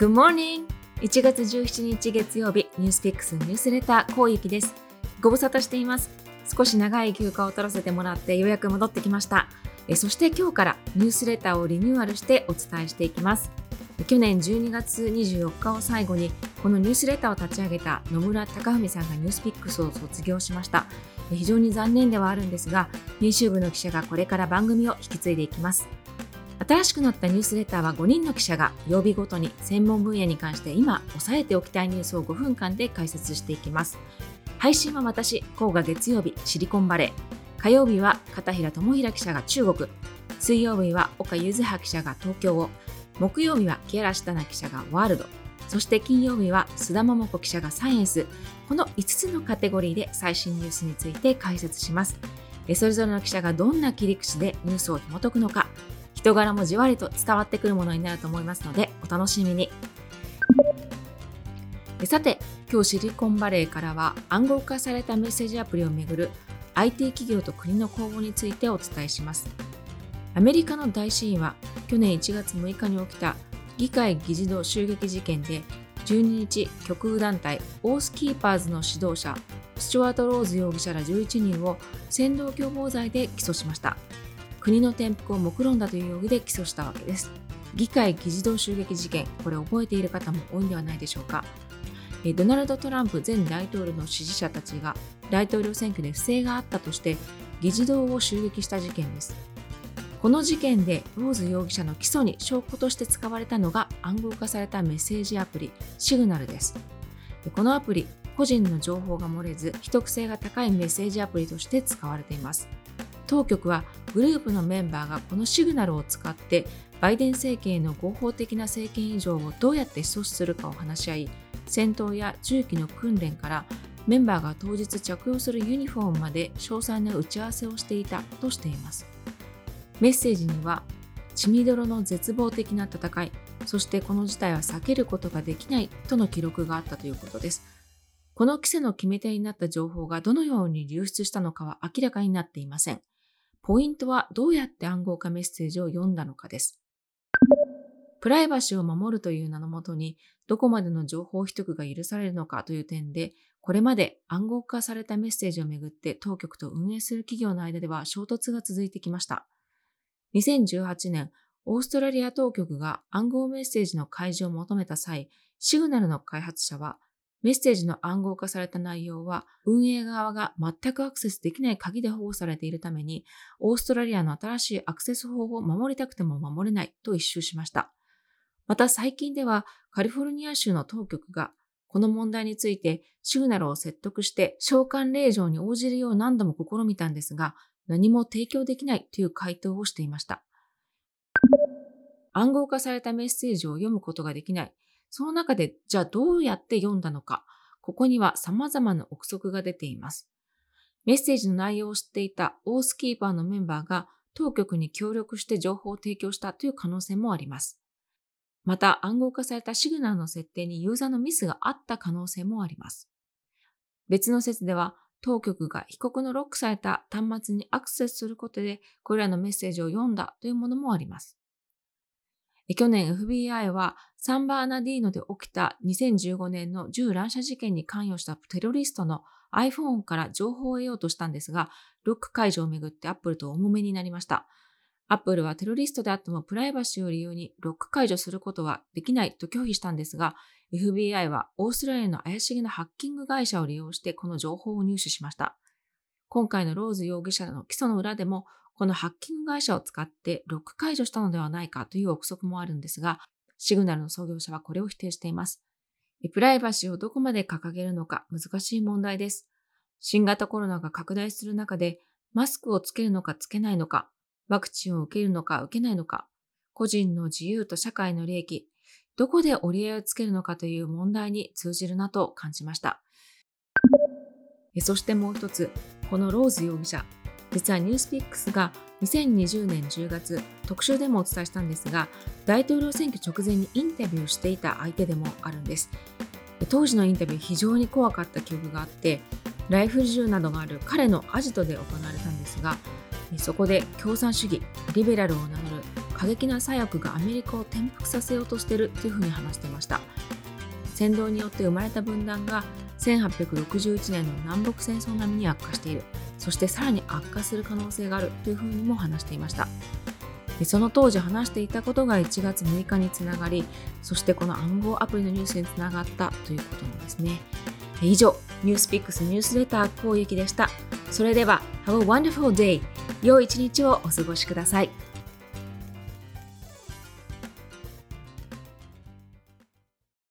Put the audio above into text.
Good morning! 1月17日月曜日、ニュースピックスニュースレター、こうゆきです。ご無沙汰しています。少し長い休暇を取らせてもらってようやく戻ってきました。えそして今日からニュースレターをリニューアルしてお伝えしていきます。去年12月24日を最後にこのニュースレターを立ち上げた野村隆文さんがニュースピックスを卒業しました非常に残念ではあるんですが編集部の記者がこれから番組を引き継いでいきます新しくなったニュースレターは5人の記者が曜日ごとに専門分野に関して今押さえておきたいニュースを5分間で解説していきます。配信は私、甲賀月曜日シリコンバレー。火曜日は片平智平記者が中国。水曜日は岡柚葉記者が東京を。木曜日は木原下奈記者がワールド。そして金曜日は須田桃子記者がサイエンス。この5つのカテゴリーで最新ニュースについて解説します。それぞれの記者がどんな切り口でニュースを紐解くのか。人柄もじわりと伝わってくるものになると思いますのでお楽しみに。さて今日シリコンバレーからは暗号化されたメッセージアプリをめぐる IT 企業と国の公募についてお伝えします。アメリカの大シーンは去年1月6日に起きた議会議事堂襲撃事件で12日極右団体オースキーパーズの指導者スチュワート・ローズ容疑者ら11人を扇動共謀罪で起訴しました。国の転覆を目論んだという容疑で起訴したわけです。議会議事堂襲撃事件、これ覚えている方も多いんではないでしょうか。ドナルド・トランプ前大統領の支持者たちが大統領選挙で不正があったとして議事堂を襲撃した事件です。この事件でローズ容疑者の起訴に証拠として使われたのが暗号化されたメッセージアプリシグナルです。このアプリ、個人の情報が漏れず、秘匿性が高いメッセージアプリとして使われています。当局はグループのメンバーがこのシグナルを使ってバイデン政権への合法的な政権移譲をどうやって阻止するかを話し合い戦闘や銃器の訓練からメンバーが当日着用するユニフォームまで詳細な打ち合わせをしていたとしています。メッセージには血みどろの絶望的な戦いそしてこの事態は避けることができないとの記録があったということです。この規制の決め手になった情報がどのように流出したのかは明らかになっていません。ポイントはどうやって暗号化メッセージを読んだのかです。プライバシーを守るという名のもとに、どこまでの情報秘匿が許されるのかという点で、これまで暗号化されたメッセージをめぐって当局と運営する企業の間では衝突が続いてきました。2018年、オーストラリア当局が暗号メッセージの開示を求めた際、シグナルの開発者はメッセージの暗号化された内容は運営側が全くアクセスできない鍵で保護されているために、オーストラリアの新しいアクセス法を守りたくても守れないと一周しました。また最近ではカリフォルニア州の当局がこの問題についてシグナルを説得して召喚令状に応じるよう何度も試みたんですが、何も提供できないという回答をしていました。暗号化されたメッセージを読むことができない。その中で、じゃあどうやって読んだのか、ここには様々な憶測が出ています。メッセージの内容を知っていたオースキーパーのメンバーが当局に協力して情報を提供したという可能性もあります。また暗号化されたシグナルの設定にユーザーのミスがあった可能性もあります。別の説では当局が被告のロックされた端末にアクセスすることでこれらのメッセージを読んだというものもあります。去年 FBI はサンバーナディーノで起きた2015年の銃乱射事件に関与したテロリストの iPhone から情報を得ようとしたんですが、ロック解除をめぐってアップルと重めになりました。アップルはテロリストであってもプライバシーを理由にロック解除することはできないと拒否したんですが、FBI はオーストラリアの怪しげなハッキング会社を利用してこの情報を入手しました。今回のローズ容疑者の起訴の裏でもこのハッキング会社を使ってロック解除したのではないかという憶測もあるんですが、シグナルの創業者はこれを否定しています。プライバシーをどこまで掲げるのか難しい問題です。新型コロナが拡大する中で、マスクをつけるのかつけないのか、ワクチンを受けるのか受けないのか、個人の自由と社会の利益、どこで折り合いをつけるのかという問題に通じるなと感じました。そしてもう一つ、このローズ容疑者、実はニュースピックスが2020年10月特集でもお伝えしたんですが大統領選挙直前にインタビューしていた相手でもあるんです。当時のインタビュー非常に怖かった記憶があってライフル銃などがある彼のアジトで行われたんですがそこで共産主義リベラルを名乗る過激な左翼がアメリカを転覆させようとしているというふうに話していました。扇動によって生まれた分断が1861年の南北戦争並みに悪化している。そしてさらに悪化する可能性があるというふうにも話していました。その当時話していたことが1月6日につながりそしてこの暗号アプリのニュースにつながったということなんですね。以上ニュースピックスニュースレター攻撃でした。それでは Have a wonderful day 良い一日をお過ごしください。